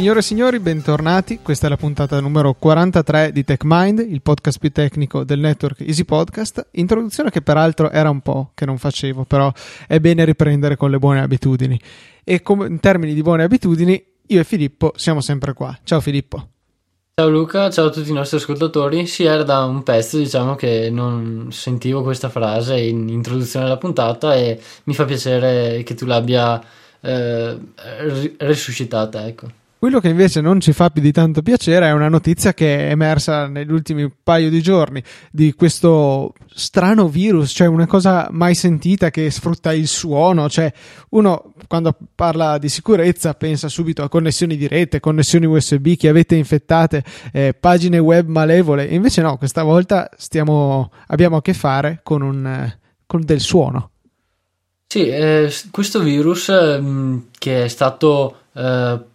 Signore e signori, bentornati. Questa è la puntata numero 43 di TechMind, il podcast più tecnico del network Easy Podcast. Introduzione che peraltro era un po' che non facevo, però è bene riprendere con le buone abitudini. E com- in termini di buone abitudini, io e Filippo siamo sempre qua. Ciao Filippo. Ciao Luca, ciao a tutti i nostri ascoltatori. Sì, era da un pezzo, diciamo, che non sentivo questa frase in introduzione alla puntata e mi fa piacere che tu l'abbia eh, risuscitata, ecco. Quello che invece non ci fa più di tanto piacere è una notizia che è emersa negli ultimi paio di giorni di questo strano virus, cioè una cosa mai sentita che sfrutta il suono, cioè uno quando parla di sicurezza pensa subito a connessioni di rete, connessioni USB che avete infettate, eh, pagine web malevole, invece no, questa volta stiamo, abbiamo a che fare con, un, con del suono. Sì, eh, questo virus eh, che è stato eh,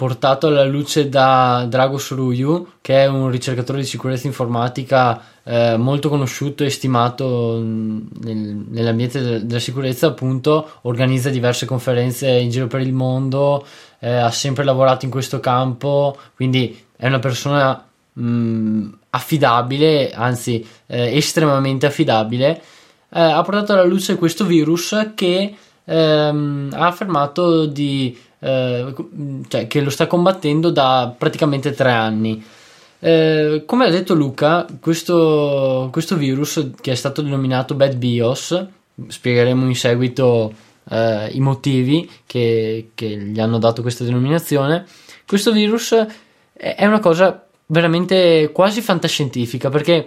portato alla luce da Dragos Ruyu, che è un ricercatore di sicurezza informatica eh, molto conosciuto e stimato nel, nell'ambiente de- della sicurezza, appunto, organizza diverse conferenze in giro per il mondo, eh, ha sempre lavorato in questo campo, quindi è una persona mh, affidabile, anzi eh, estremamente affidabile. Eh, ha portato alla luce questo virus che ehm, ha affermato di eh, cioè, che lo sta combattendo da praticamente tre anni. Eh, come ha detto Luca, questo, questo, virus che è stato denominato Bad BIOS, spiegheremo in seguito eh, i motivi che, che, gli hanno dato questa denominazione. Questo virus è una cosa veramente quasi fantascientifica perché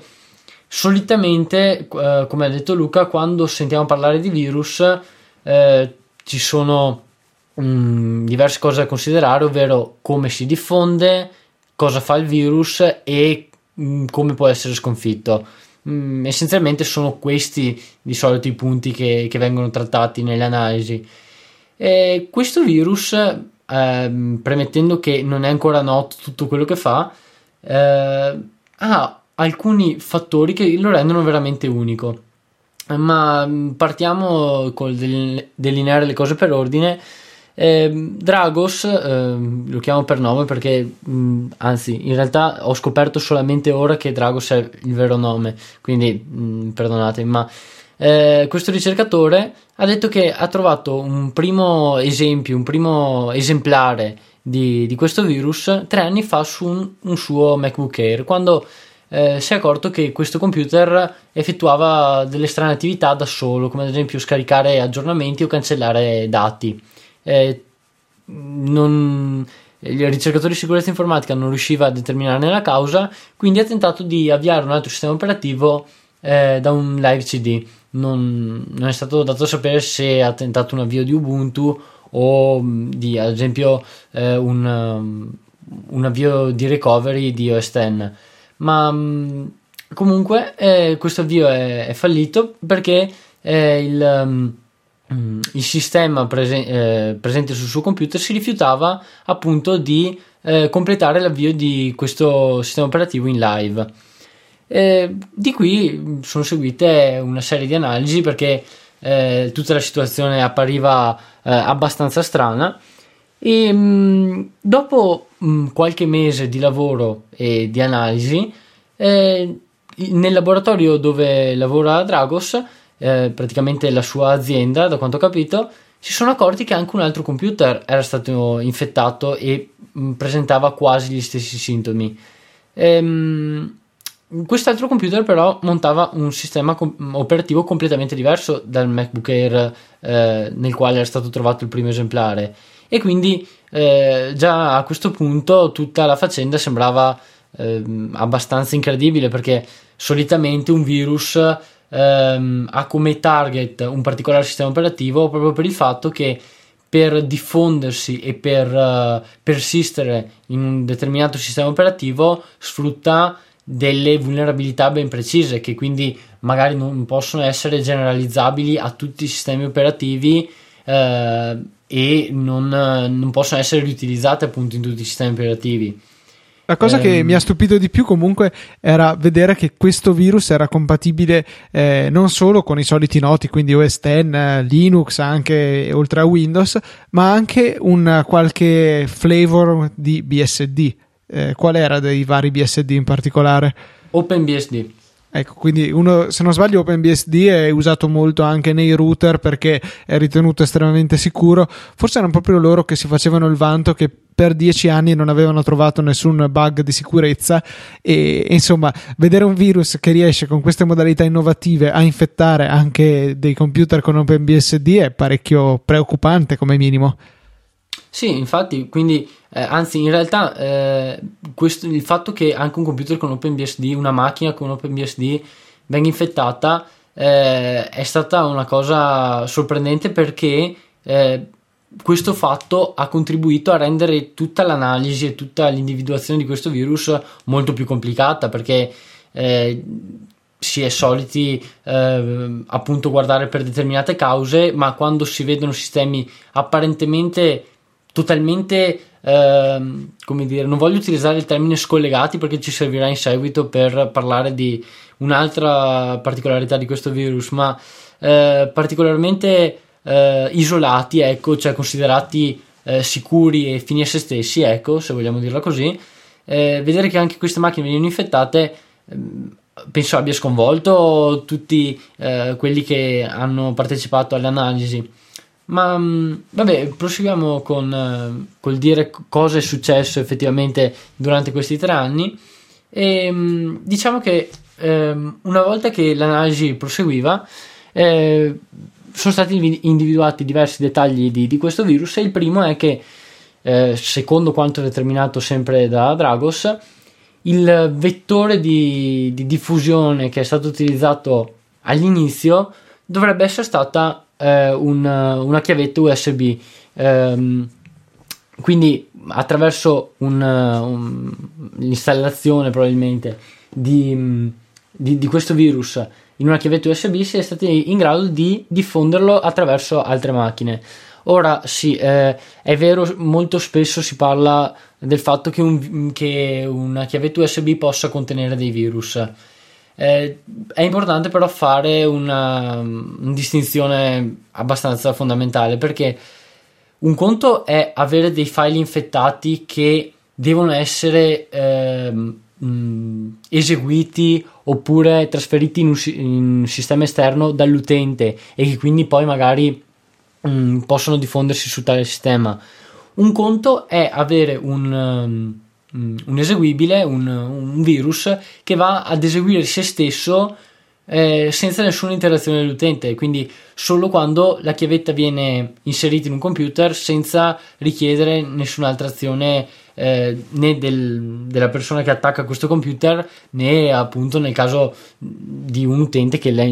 solitamente, eh, come ha detto Luca, quando sentiamo parlare di virus eh, ci sono mh, mm, diverse cose da considerare, ovvero come si diffonde, cosa fa il virus e mh, mm, come può essere sconfitto. Mm, essenzialmente sono questi di solito i punti che, che vengono trattati nelle analisi. E questo virus, eh, premettendo che non è ancora noto tutto quello che fa, eh, ha alcuni fattori che lo rendono veramente unico. Ma partiamo col delineare le cose per ordine. Eh, Dragos, eh, lo chiamo per nome perché, mh, anzi, in realtà ho scoperto solamente ora che Dragos è il vero nome, quindi mh, perdonatemi, ma eh, questo ricercatore ha detto che ha trovato un primo esempio, un primo esemplare di, di questo virus tre anni fa su un, un suo MacBook Air, quando eh, si è accorto che questo computer effettuava delle strane attività da solo, come ad esempio scaricare aggiornamenti o cancellare dati eh, non, il ricercatore di sicurezza informatica non riusciva a determinarne la causa, quindi ha tentato di avviare un altro sistema operativo eh, da un live CD. Non, non, è stato dato sapere se ha tentato un avvio di Ubuntu o di ad esempio eh, un, um, un, avvio di recovery di OS X. Ma um, comunque eh, questo avvio è, è, fallito perché eh, il. Mm, il sistema prese- eh, presente sul suo computer si rifiutava appunto di eh, completare l'avvio di questo sistema operativo in live. Eh, di qui sono seguite una serie di analisi perché eh, tutta la situazione appariva eh, abbastanza strana e mh, mm, dopo mh, mm, qualche mese di lavoro e di analisi eh, nel laboratorio dove lavora Dragos eh, praticamente la sua azienda, da quanto ho capito, si sono accorti che anche un altro computer era stato infettato e mm, presentava quasi gli stessi sintomi. Ehm, quest'altro computer però montava un sistema operativo completamente diverso dal MacBook Air eh, nel quale era stato trovato il primo esemplare e quindi eh, già a questo punto tutta la faccenda sembrava eh, abbastanza incredibile perché solitamente un virus ehm, ha come target un particolare sistema operativo proprio per il fatto che per diffondersi e per uh, persistere in un determinato sistema operativo sfrutta delle vulnerabilità ben precise che quindi magari non possono essere generalizzabili a tutti i sistemi operativi eh, e non, non, possono essere riutilizzate appunto in tutti i sistemi operativi. La cosa che Ehm. mi ha stupito di più comunque era vedere che questo virus era compatibile eh, non solo con i soliti noti, quindi OS X, Linux, anche oltre a Windows, ma anche un qualche flavor di BSD. Eh, qual era dei vari BSD in particolare? OpenBSD. Ecco, quindi uno, se non sbaglio, OpenBSD è usato molto anche nei router perché è ritenuto estremamente sicuro. Forse erano proprio loro che si facevano il vanto che per dieci anni non avevano trovato nessun bug di sicurezza e insomma vedere un virus che riesce con queste modalità innovative a infettare anche dei computer con OpenBSD è parecchio preoccupante come minimo. Sì, infatti, quindi, eh, anzi, in realtà, eh, questo, il fatto che anche un computer con OpenBSD, una macchina con OpenBSD venga infettata, eh, è stata una cosa sorprendente perché eh, questo fatto ha contribuito a rendere tutta l'analisi e tutta l'individuazione di questo virus molto più complicata perché eh, si è soliti eh, appunto guardare per determinate cause, ma quando si vedono sistemi apparentemente totalmente ehm, come dire, non voglio utilizzare il termine scollegati perché ci servirà in seguito per parlare di un'altra particolarità di questo virus, ma eh, particolarmente eh, isolati, ecco, cioè considerati eh, sicuri e fini a se stessi, ecco, se vogliamo dirla così, eh, vedere che anche queste macchine venivano infettate ehm, penso abbia sconvolto tutti eh, quelli che hanno partecipato alle analisi. Ma mh, vabbè, proseguiamo con eh, col dire cosa è successo effettivamente durante questi tre anni. E mh, diciamo che ehm, una volta che l'analisi proseguiva, eh, sono stati individuati diversi dettagli di, di questo virus. E il primo è che, eh, secondo quanto determinato sempre da Dragos, il vettore di, di diffusione che è stato utilizzato all'inizio dovrebbe essere stata eh, un- una chiavetta USB. Ehm, quindi attraverso un- un- l'installazione probabilmente di, di- di questo virus in una chiavetta USB si è stati in grado di diffonderlo attraverso altre macchine. Ora sì, eh, è vero, molto spesso si parla del fatto che, un- che una chiavetta USB possa contenere dei virus. Eh, è importante però fare una, una distinzione abbastanza fondamentale perché un conto è avere dei file infettati che devono essere ehm, mh, eseguiti oppure trasferiti in un, in un sistema esterno dall'utente e che quindi poi magari mh, possono diffondersi su tale sistema. Un conto è avere un, um, mm, un eseguibile, un, un virus che va ad eseguire se stesso eh, senza nessuna interazione dell'utente, quindi solo quando la chiavetta viene inserita in un computer senza richiedere nessun'altra azione eh, né del- della persona che attacca questo computer né appunto nel caso di un utente che le,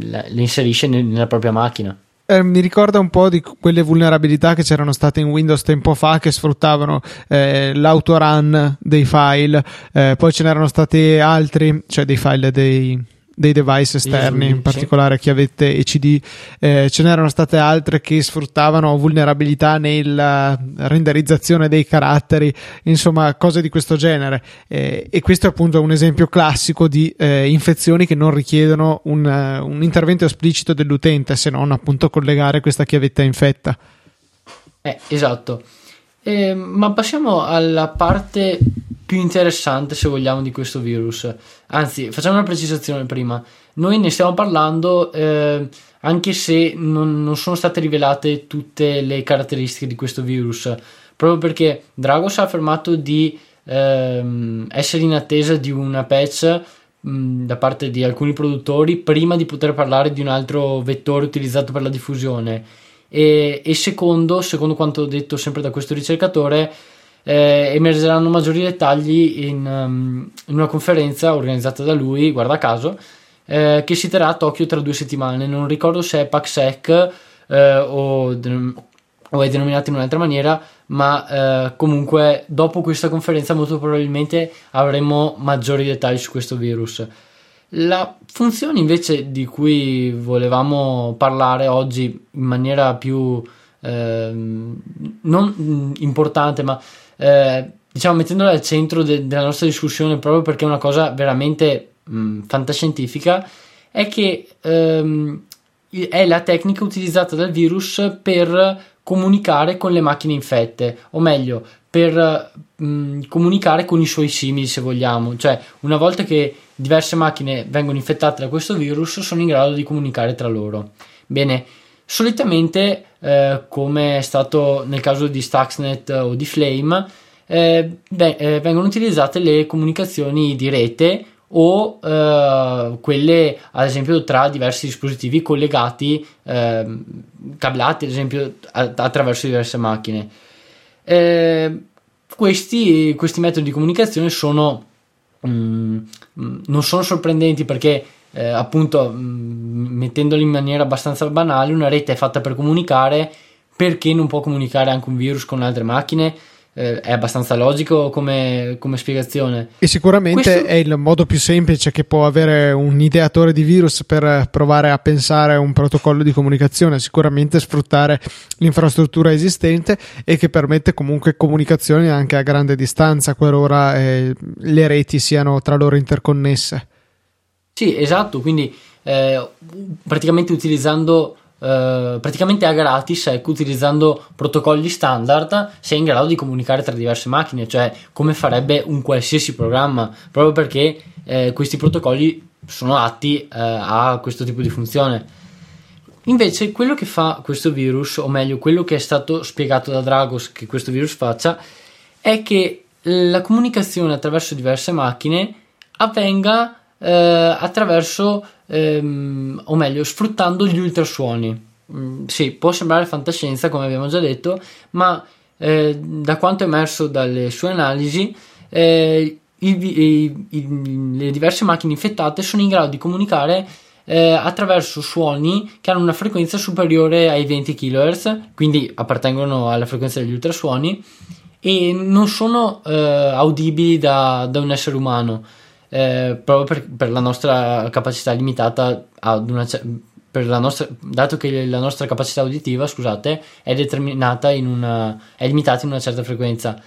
le- inserisce nel- nella propria macchina. Eh, mi ricorda un po' di quelle vulnerabilità che c'erano state in Windows tempo fa che sfruttavano eh, l'autorun dei file, eh, poi ce n'erano stati altri, cioè dei file dei, dei device esterni, in particolare chiavette e CD. Eh, ce n'erano state altre che sfruttavano vulnerabilità nella renderizzazione dei caratteri, insomma, cose di questo genere. Eh, e questo è appunto un esempio classico di eh, infezioni che non richiedono un, eh, un intervento esplicito dell'utente, se non appunto collegare questa chiavetta infetta. Eh, esatto. Eh, ma passiamo alla parte più interessante, se vogliamo, di questo virus. Anzi, facciamo una precisazione prima. Noi ne stiamo parlando eh, anche se non, non sono state rivelate tutte le caratteristiche di questo virus, proprio perché Dragos ha affermato di ehm, essere in attesa di una patch mh, da parte di alcuni produttori prima di poter parlare di un altro vettore utilizzato per la diffusione. E, e secondo, secondo quanto detto sempre da questo ricercatore, eh, emergeranno maggiori dettagli in, um, in una conferenza organizzata da lui, guarda caso, eh, che si terrà a Tokyo tra due settimane. Non ricordo se è PAXEC eh, o, o è denominato in un'altra maniera, ma eh, comunque dopo questa conferenza molto probabilmente avremo maggiori dettagli su questo virus. La funzione invece di cui volevamo parlare oggi in maniera più ehm, non mm, importante, ma eh, diciamo mettendola al centro de- della nostra discussione proprio perché è una cosa veramente mh, fantascientifica, è che ehm, è la tecnica utilizzata dal virus per comunicare con le macchine infette, o meglio, per mh, comunicare con i suoi simili, se vogliamo. Cioè, una volta che diverse macchine vengono infettate da questo virus, sono in grado di comunicare tra loro. Bene, solitamente, eh, come è stato nel caso di Stuxnet o di Flame, eh, beh, eh, vengono utilizzate le comunicazioni di rete o eh, quelle ad esempio tra diversi dispositivi collegati eh, cablati ad esempio attraverso diverse macchine eh, questi, questi, metodi di comunicazione sono mm, non sono sorprendenti perché eh, appunto mm, mettendoli in maniera abbastanza banale una rete è fatta per comunicare perché non può comunicare anche un virus con altre macchine eh, è abbastanza logico come, come, spiegazione. E sicuramente Questo... è il modo più semplice che può avere un ideatore di virus per provare a pensare a un protocollo di comunicazione, sicuramente sfruttare l'infrastruttura esistente e che permette comunque comunicazioni anche a grande distanza, qualora eh, le reti siano tra loro interconnesse. Sì, esatto, quindi eh, praticamente utilizzando eh, praticamente a gratis, ecco, utilizzando protocolli standard, sei in grado di comunicare tra diverse macchine, cioè come farebbe un qualsiasi programma, proprio perché eh, questi protocolli sono atti eh, a questo tipo di funzione. Invece, quello che fa questo virus, o meglio, quello che è stato spiegato da Dragos che questo virus faccia, è che la comunicazione attraverso diverse macchine avvenga eh, attraverso ehm, o meglio, sfruttando gli ultrasuoni. Mm, sì, può sembrare fantascienza, come abbiamo già detto, ma eh, da quanto emerso dalle sue analisi, eh, i, i, i, le diverse macchine infettate sono in grado di comunicare eh, attraverso suoni che hanno una frequenza superiore ai 20 kHz, quindi appartengono alla frequenza degli ultrasuoni e non sono eh, audibili da, da un essere umano eh, proprio per, per, la nostra capacità limitata ad una nostra, dato che la nostra capacità uditiva, scusate, è determinata in una, è limitata in una certa frequenza.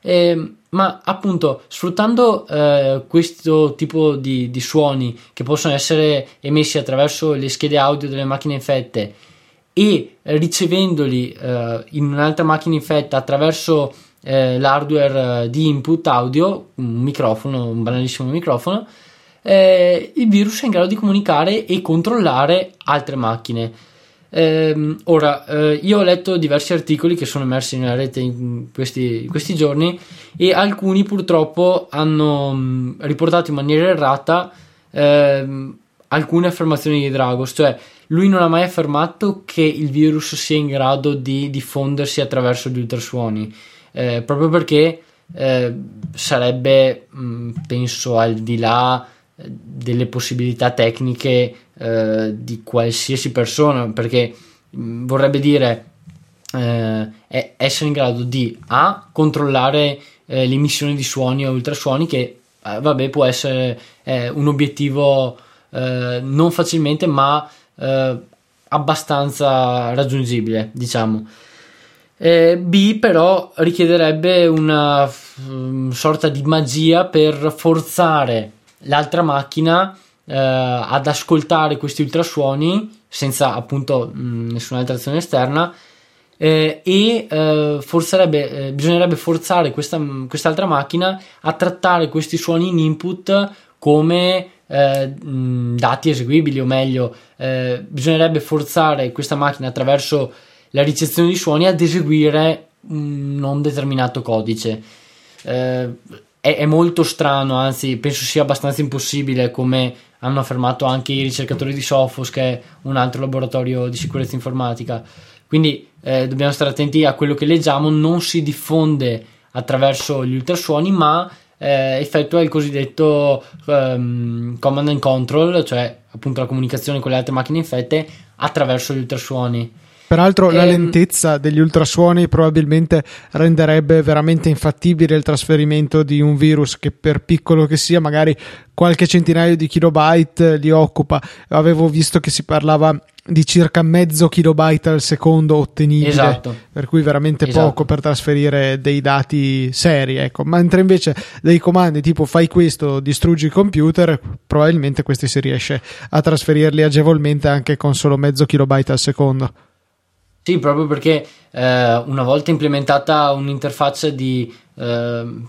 Eh, ma appunto sfruttando eh, questo tipo di, di, suoni che possono essere emessi attraverso le schede audio delle macchine infette e ricevendoli eh, in un'altra macchina infetta attraverso eh, l'hardware eh, di input audio, un microfono, un banalissimo microfono, eh, il virus è in grado di comunicare e controllare altre macchine. Eh, ora, io ho letto diversi articoli che sono emersi nella rete in questi, in questi giorni e alcuni purtroppo hanno mh, mm, riportato in maniera errata eh, alcune affermazioni di Dragos, cioè lui non ha mai affermato che il virus sia in grado di diffondersi attraverso gli ultrasuoni eh, proprio perché eh, sarebbe, mh, mm, penso, al di là eh, delle possibilità tecniche eh, di qualsiasi persona, perché mh, mm, vorrebbe dire eh, essere in grado di A, controllare eh, l'emissione di suoni o ultrasuoni che vabbè può essere un obiettivo non facilmente ma abbastanza raggiungibile diciamo eh, B però richiederebbe una um, sorta di magia per forzare l'altra macchina eh, ad ascoltare questi ultrasuoni senza appunto mh, mm, nessun'altra azione esterna eh, e eh, forzerebbe, eh, bisognerebbe forzare questa, quest'altra macchina a trattare questi suoni in input come eh, mh, dati eseguibili o meglio eh, bisognerebbe forzare questa macchina attraverso la ricezione di suoni ad eseguire un non determinato codice. Eh, è, è, molto strano, anzi penso sia abbastanza impossibile come hanno affermato anche i ricercatori di Sophos che è un altro laboratorio di sicurezza informatica. Quindi eh, dobbiamo stare attenti a quello che leggiamo, non si diffonde attraverso gli ultrasuoni ma eh, effettua il cosiddetto um, command and control, cioè appunto la comunicazione con le altre macchine infette attraverso gli ultrasuoni. Peraltro, e... la ehm, lentezza degli ultrasuoni probabilmente renderebbe veramente infattibile il trasferimento di un virus che, per piccolo che sia, magari qualche centinaio di kilobyte li occupa. Avevo visto che si parlava di circa mezzo kilobyte al secondo ottenibile, esatto. per cui veramente esatto. poco per trasferire dei dati seri, ecco. mentre invece dei comandi tipo fai questo, distruggi il computer, probabilmente questi si riesce a trasferirli agevolmente anche con solo mezzo kilobyte al secondo. Sì, proprio perché eh, una volta implementata un'interfaccia di eh, in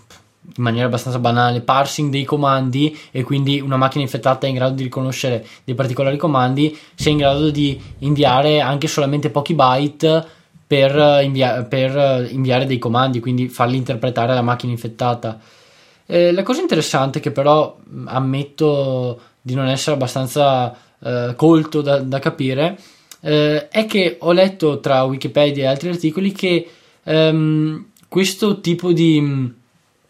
maniera abbastanza banale parsing dei comandi e quindi una macchina infettata è in grado di riconoscere dei particolari comandi, sei in grado di inviare anche solamente pochi byte per, invia- per inviare dei comandi, quindi farli interpretare alla macchina infettata. Eh, la cosa interessante che però ammetto di non essere abbastanza eh, colto da, da capire eh, è che ho letto tra Wikipedia e altri articoli che ehm, questo tipo di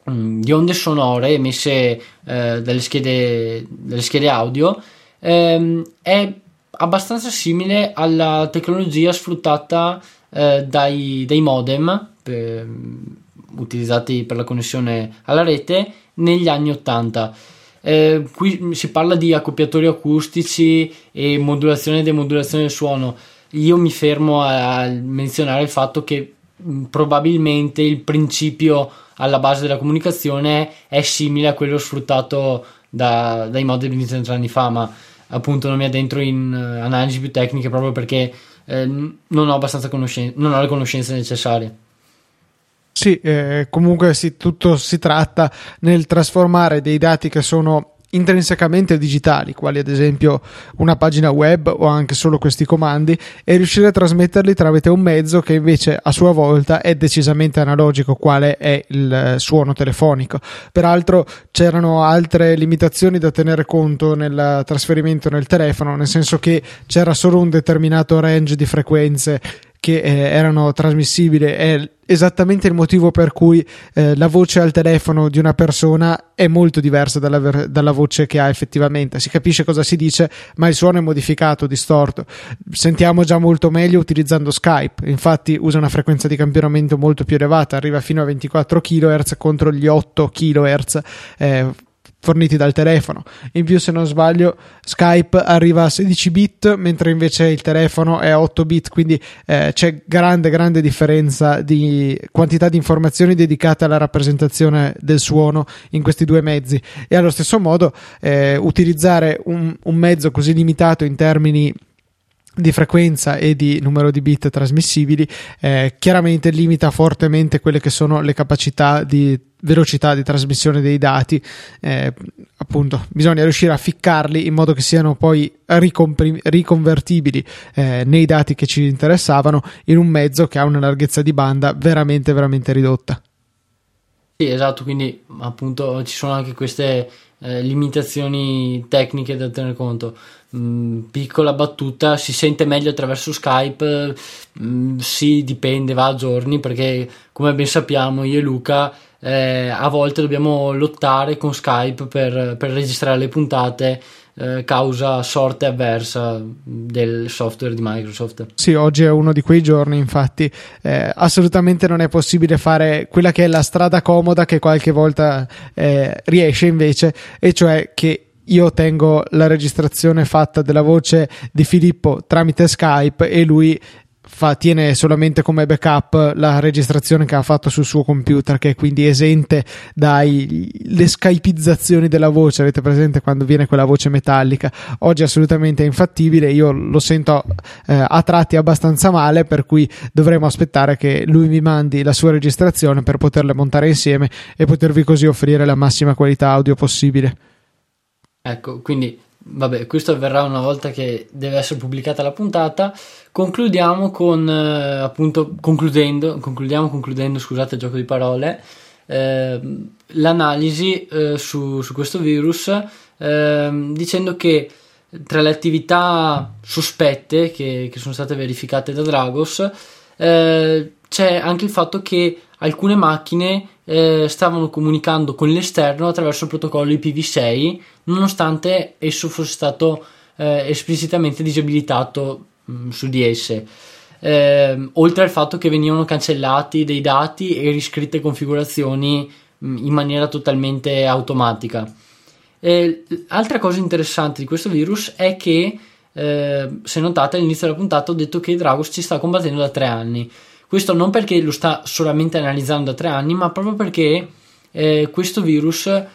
Mm, di onde sonore emesse eh, dalle, schede, dalle, schede, audio ehm, è abbastanza simile alla tecnologia sfruttata eh, dai, dai, modem per, utilizzati per la connessione alla rete negli anni 80. Eh, qui si parla di accoppiatori acustici e modulazione e demodulazione del suono. Io mi fermo a menzionare il fatto che mh, probabilmente il principio alla base della comunicazione è simile a quello sfruttato da, dai modem di 30 anni fa, ma appunto non mi addentro in uh, analisi più tecniche proprio perché eh, non ho abbastanza conoscenze, non ho le conoscenze necessarie. Sì, eh, comunque sì, tutto si tratta nel trasformare dei dati che sono intrinsecamente digitali, quali ad esempio una pagina web o anche solo questi comandi, e riuscire a trasmetterli tramite un mezzo che invece a sua volta è decisamente analogico, quale è il suono telefonico. Peraltro c'erano altre limitazioni da tenere conto nel trasferimento nel telefono, nel senso che c'era solo un determinato range di frequenze che eh, erano trasmissibili è esattamente il motivo per cui eh, la voce al telefono di una persona è molto diversa dalla, dalla, voce che ha effettivamente. Si capisce cosa si dice, ma il suono è modificato, distorto. Sentiamo già molto meglio utilizzando Skype, infatti usa una frequenza di campionamento molto più elevata, arriva fino a 24 kHz contro gli 8 kHz. Eh, forniti dal telefono. In più, se non sbaglio, Skype arriva a 16 bit, mentre invece il telefono è a 8 bit, quindi eh, c'è grande, grande differenza di quantità di informazioni dedicate alla rappresentazione del suono in questi due mezzi. E allo stesso modo, eh, utilizzare un, un mezzo così limitato in termini di frequenza e di numero di bit trasmissibili eh, chiaramente limita fortemente quelle che sono le capacità di velocità di trasmissione dei dati eh, appunto bisogna riuscire a ficcarli in modo che siano poi ricomprim- riconvertibili eh, nei dati che ci interessavano in un mezzo che ha una larghezza di banda veramente veramente ridotta sì esatto quindi appunto ci sono anche queste eh, limitazioni tecniche da tener conto Mm, piccola battuta, si sente meglio attraverso Skype? Mm, sì, dipende, va a giorni perché come ben sappiamo io e Luca eh, a volte dobbiamo lottare con Skype per, per registrare le puntate eh, causa sorte avversa del software di Microsoft. Sì, oggi è uno di quei giorni, infatti eh, assolutamente non è possibile fare quella che è la strada comoda che qualche volta eh, riesce invece, e cioè che io tengo la registrazione fatta della voce di Filippo tramite Skype e lui fa, tiene solamente come backup la registrazione che ha fatto sul suo computer, che è quindi esente dalle skypizzazioni della voce. Avete presente quando viene quella voce metallica? Oggi è assolutamente infattibile. Io lo sento eh, a tratti abbastanza male, per cui dovremo aspettare che lui mi mandi la sua registrazione per poterle montare insieme e potervi così offrire la massima qualità audio possibile. Ecco, quindi vabbè, questo avverrà una volta che deve essere pubblicata la puntata. Concludiamo con eh, appunto concludendo, concludiamo concludendo, scusate il gioco di parole, eh, l'analisi eh, su, su, questo virus ehm, dicendo che tra le attività sospette che, che sono state verificate da Dragos eh, c'è anche il fatto che alcune macchine eh, stavano comunicando con l'esterno attraverso il protocollo IPv6 nonostante esso fosse stato eh, esplicitamente disabilitato mh, mm, su di esse. eh, oltre al fatto che venivano cancellati dei dati e riscritte configurazioni mh, in maniera totalmente automatica. E, altra cosa interessante di questo virus è che, eh, se notate all'inizio della puntata ho detto che Dragos ci sta combattendo da tre anni. Questo non perché lo sta solamente analizzando da tre anni, ma proprio perché eh, questo virus eh,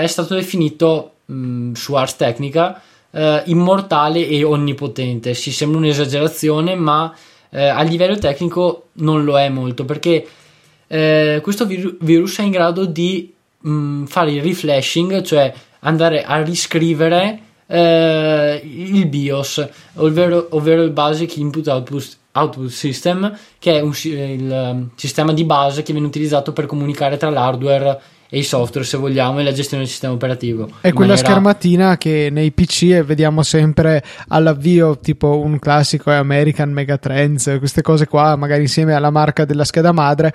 è stato definito mh, su Ars Technica eh, immortale e onnipotente. Si sembra un'esagerazione, ma eh, a livello tecnico non lo è molto perché eh, questo vir- virus è in grado di mh, fare il reflashing, cioè andare a riscrivere eh, il BIOS, ovvero, ovvero il Basic Input Output, Output System, che è un, il um, sistema di base che viene utilizzato per comunicare tra l'hardware e i software se vogliamo e la gestione del sistema operativo. È quella maniera... schermatina che nei PC vediamo sempre all'avvio, tipo un classico è American Megatrends, queste cose qua, magari insieme alla marca della scheda madre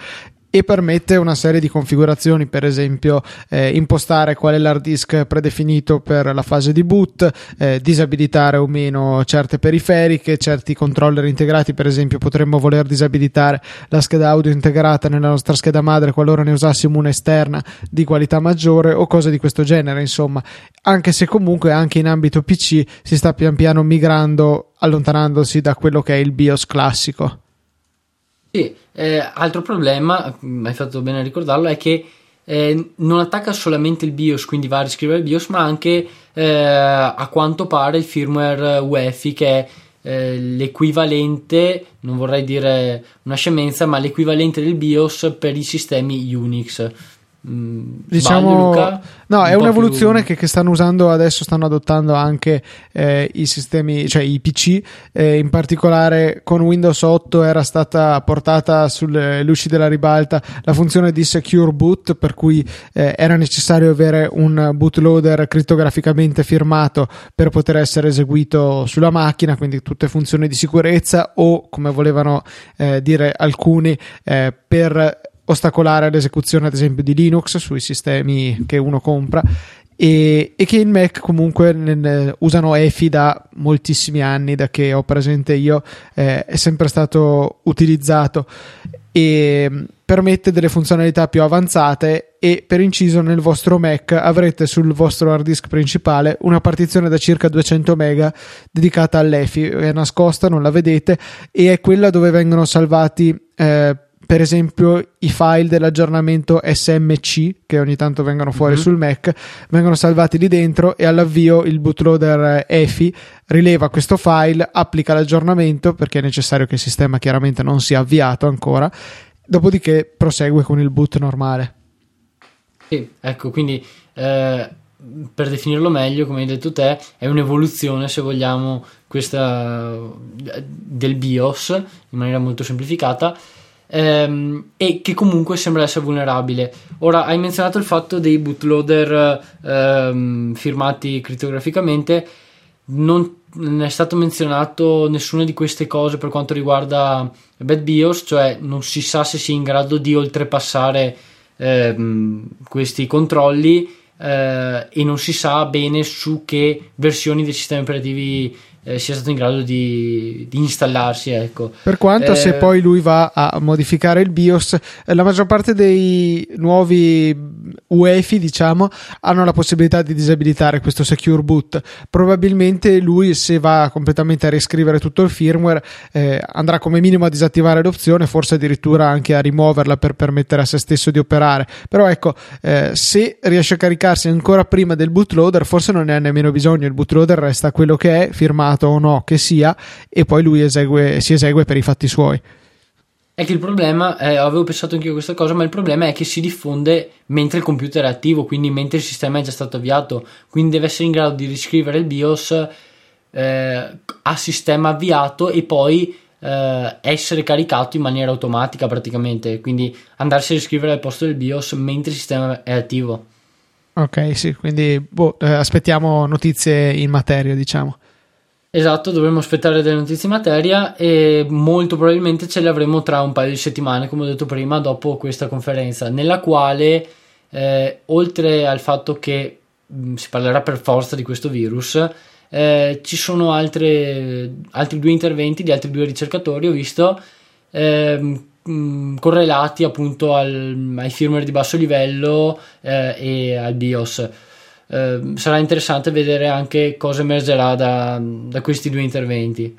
e permette una serie di configurazioni, per esempio eh, impostare qual è l'hard disk predefinito per la fase di boot, eh, disabilitare o meno certe periferiche, certi controller integrati, per esempio potremmo voler disabilitare la scheda audio integrata nella nostra scheda madre qualora ne usassimo una esterna di qualità maggiore o cose di questo genere, insomma, anche se comunque anche in ambito PC si sta pian piano migrando allontanandosi da quello che è il BIOS classico. Sì, eh, altro problema, mm, hai fatto bene a ricordarlo, è che eh, non attacca solamente il BIOS, quindi va a riscrivere il BIOS, ma anche eh, a quanto pare il firmware UEFI che è eh, l'equivalente, non vorrei dire una scemenza, ma l'equivalente del BIOS per i sistemi Unix. Mm, diciamo, Luca? no, è un'evoluzione più... che, che, stanno usando adesso, stanno adottando anche eh, i sistemi, cioè i PC. Eh, in particolare con Windows 8 era stata portata sulle luci della ribalta la funzione di Secure Boot, per cui eh, era necessario avere un bootloader crittograficamente firmato per poter essere eseguito sulla macchina, quindi tutte funzioni di sicurezza o, come volevano eh, dire alcuni, eh, per ostacolare l'esecuzione ad esempio di Linux sui sistemi che uno compra e, e che in Mac comunque ne, usano EFI da moltissimi anni da che ho presente io eh, è sempre stato utilizzato. E mm, permette delle funzionalità più avanzate e per inciso nel vostro Mac avrete sul vostro hard disk principale una partizione da circa 200 mega dedicata all'EFI. È nascosta non la vedete e è quella dove vengono salvati eh, per esempio i file dell'aggiornamento SMC che ogni tanto vengono fuori mm-hmm. sul Mac vengono salvati lì dentro e all'avvio il bootloader EFI rileva questo file, applica l'aggiornamento perché è necessario che il sistema chiaramente non sia avviato ancora, dopodiché prosegue con il boot normale. Sì, ecco, quindi eh, per definirlo meglio, come hai detto te, è un'evoluzione, se vogliamo, questa del BIOS in maniera molto semplificata ehm, e che comunque sembra essere vulnerabile. Ora, hai menzionato il fatto dei bootloader ehm, firmati crittograficamente, non è stato menzionato nessuna di queste cose per quanto riguarda Bad BIOS, cioè non si sa se sia in grado di oltrepassare ehm, questi controlli eh, e non si sa bene su che versioni dei sistemi operativi eh, sia stato in grado di, di installarsi. Ecco. Per quanto eh, se poi lui va a modificare il BIOS, eh, la maggior parte dei nuovi UEFI, diciamo, hanno la possibilità di disabilitare questo secure boot. Probabilmente lui, se va completamente a riscrivere tutto il firmware, eh, andrà come minimo a disattivare l'opzione, forse addirittura anche a rimuoverla per permettere a se stesso di operare. Però ecco, eh, se riesce a caricarsi ancora prima del bootloader, forse non ne ha nemmeno bisogno. Il bootloader resta quello che è, firmato firmato o no che sia, e poi lui esegue, si esegue per i fatti suoi. È che il problema, eh, avevo pensato anche io a questa cosa, ma il problema è che si diffonde mentre il computer è attivo, quindi mentre il sistema è già stato avviato, quindi deve essere in grado di riscrivere il BIOS eh, a sistema avviato e poi eh, essere caricato in maniera automatica praticamente, quindi andarsi a riscrivere al posto del BIOS mentre il sistema è attivo. Ok, sì, quindi boh, eh, aspettiamo notizie in materia, diciamo. Esatto, dovremmo aspettare delle notizie in materia e molto probabilmente ce le avremo tra un paio di settimane, come ho detto prima, dopo questa conferenza, nella quale, eh, oltre al fatto che mh, mm, si parlerà per forza di questo virus, eh, ci sono altre, altri due interventi di altri due ricercatori, ho visto, ehm, correlati appunto al, ai firmware di basso livello eh, e al BIOS. Eh, sarà interessante vedere anche cosa emergerà da, da questi due interventi.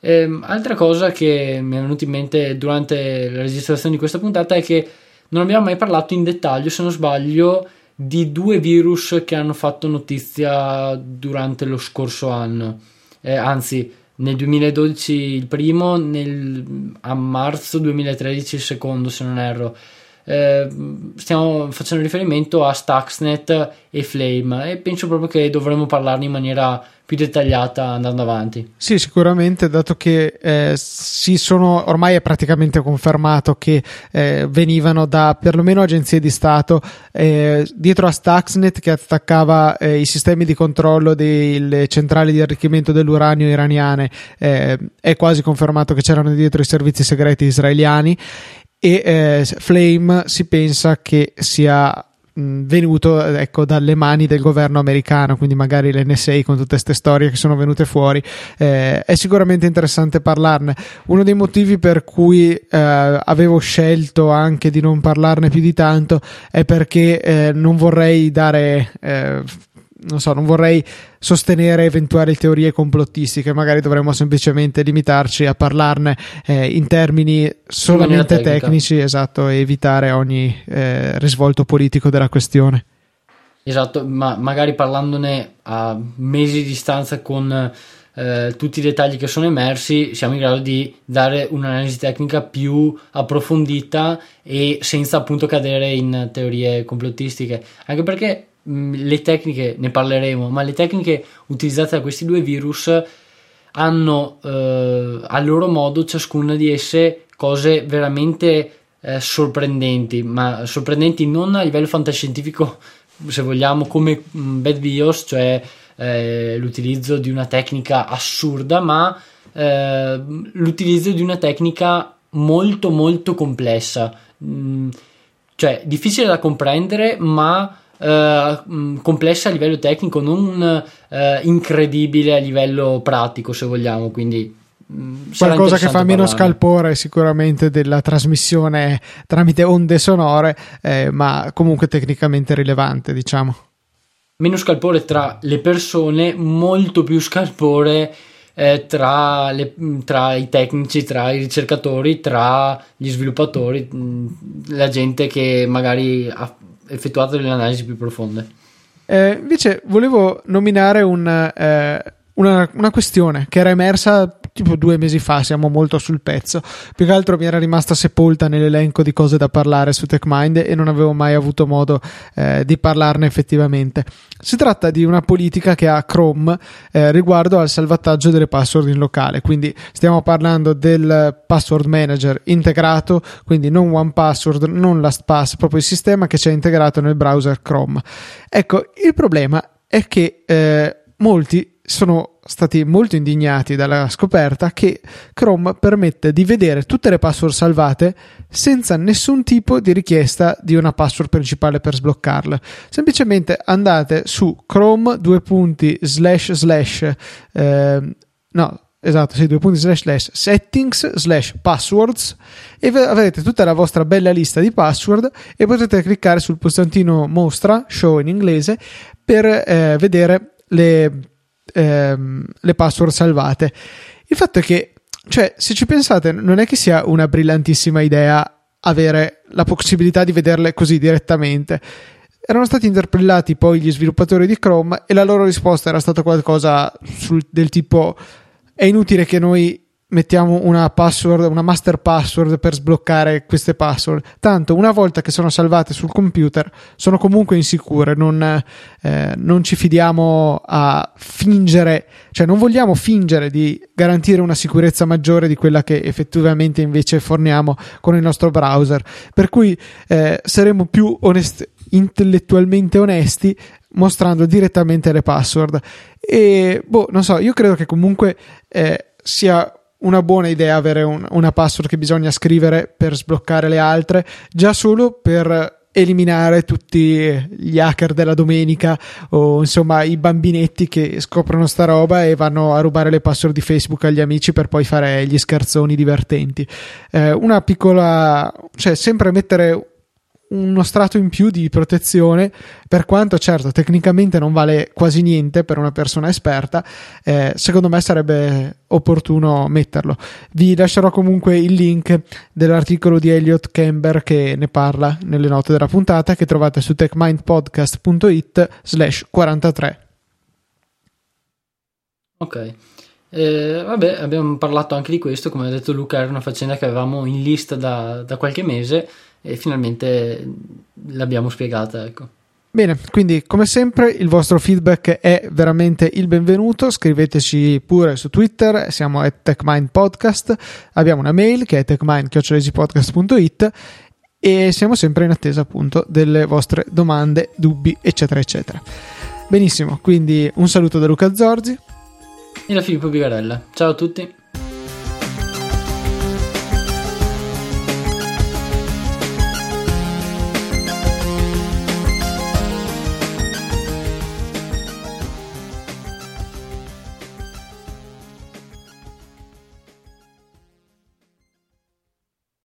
Eh, altra cosa che mi è venuta in mente durante la registrazione di questa puntata è che non abbiamo mai parlato in dettaglio, se non sbaglio, di due virus che hanno fatto notizia durante lo scorso anno. Eh, anzi, nel 2012 il primo, nel, a marzo 2013 il secondo, se non erro. Eh, stiamo facendo riferimento a Stuxnet e Flame e penso proprio che dovremmo parlarne in maniera più dettagliata andando avanti. Sì, sicuramente, dato che eh, si sono ormai è praticamente confermato che eh, venivano da perlomeno agenzie di Stato eh, dietro a Stuxnet che attaccava eh, i sistemi di controllo delle centrali di arricchimento dell'uranio iraniane, eh, è quasi confermato che c'erano dietro i servizi segreti israeliani e eh, Flame si pensa che sia venuto ecco, dalle mani del governo americano, quindi magari l'NSA con tutte queste storie che sono venute fuori. Eh, è sicuramente interessante parlarne. Uno dei motivi per cui eh, avevo scelto anche di non parlarne più di tanto è perché eh, non vorrei dare eh, non so, non vorrei sostenere eventuali teorie complottistiche, magari dovremmo semplicemente limitarci a parlarne eh, in termini solamente tecnici, esatto, e evitare ogni eh, risvolto politico della questione. Esatto, ma magari parlandone a mesi di distanza con eh, tutti i dettagli che sono emersi, siamo in grado di dare un'analisi tecnica più approfondita e senza appunto cadere in teorie complottistiche. Anche perché le tecniche, ne parleremo, ma le tecniche utilizzate da questi due virus hanno eh, a loro modo ciascuna di esse cose veramente eh, sorprendenti, ma sorprendenti non a livello fantascientifico, se vogliamo, come mm, Bad BIOS, cioè eh, l'utilizzo di una tecnica assurda, ma eh, l'utilizzo di una tecnica molto molto complessa, mm, cioè difficile da comprendere, ma Uh, complessa a livello tecnico, non uh, incredibile a livello pratico, se vogliamo. Quindi mm, qualcosa che fa meno scalpore sicuramente della trasmissione tramite onde sonore, eh, ma comunque tecnicamente rilevante, diciamo. Meno scalpore tra le persone, molto più scalpore eh, tra, le, tra, i tecnici, tra i ricercatori, tra gli sviluppatori, mm, la gente che magari ha effettuato delle analisi più profonde. Eh, invece volevo nominare un, eh, una, una, questione che era emersa tipo due mesi fa, siamo molto sul pezzo. Più che altro mi era rimasta sepolta nell'elenco di cose da parlare su TechMind e non avevo mai avuto modo eh, di parlarne effettivamente. Si tratta di una politica che ha Chrome eh, riguardo al salvataggio delle password in locale, quindi stiamo parlando del password manager integrato, quindi non one password, non LastPass, proprio il sistema che c'è integrato nel browser Chrome. Ecco, il problema è che eh, molti sono stati molto indignati dalla scoperta che Chrome permette di vedere tutte le password salvate senza nessun tipo di richiesta di una password principale per sbloccarle. Semplicemente andate su Chrome due punti slash slash eh, no esatto, sì, due punti slash slash settings slash passwords e avrete tutta la vostra bella lista di password e potete cliccare sul pulsantino mostra, show in inglese, per eh, vedere le ehm, le password salvate. Il fatto è che, cioè, se ci pensate, non è che sia una brillantissima idea avere la possibilità di vederle così direttamente. Erano stati interpellati poi gli sviluppatori di Chrome e la loro risposta era stata qualcosa sul, del tipo è inutile che noi mettiamo una password, una master password per sbloccare queste password. Tanto una volta che sono salvate sul computer sono comunque insicure, non, eh, non ci fidiamo a fingere, cioè non vogliamo fingere di garantire una sicurezza maggiore di quella che effettivamente invece forniamo con il nostro browser. Per cui eh, saremo più onesti, intellettualmente onesti mostrando direttamente le password. E boh, non so, io credo che comunque eh, sia una buona idea avere un, una password che bisogna scrivere per sbloccare le altre, già solo per eliminare tutti gli hacker della domenica o insomma i bambinetti che scoprono sta roba e vanno a rubare le password di Facebook agli amici per poi fare gli scherzoni divertenti. Eh, una piccola, cioè sempre mettere uno strato in più di protezione, per quanto certo tecnicamente non vale quasi niente per una persona esperta, eh, secondo me sarebbe opportuno metterlo. Vi lascerò comunque il link dell'articolo di Elliot Camber che ne parla nelle note della puntata che trovate su techmindpodcast.it slash 43. Ok. Eh, vabbè, abbiamo parlato anche di questo, come ha detto Luca, era una faccenda che avevamo in lista da, da qualche mese e finalmente l'abbiamo spiegata. Ecco. Bene, quindi come sempre il vostro feedback è veramente il benvenuto, scriveteci pure su Twitter, siamo at TechMindPodcast, abbiamo una mail che è techmind.it e siamo sempre in attesa appunto delle vostre domande, dubbi, eccetera, eccetera. Benissimo, quindi un saluto da Luca Zorzi e da Filippo Bigarella. Ciao a tutti.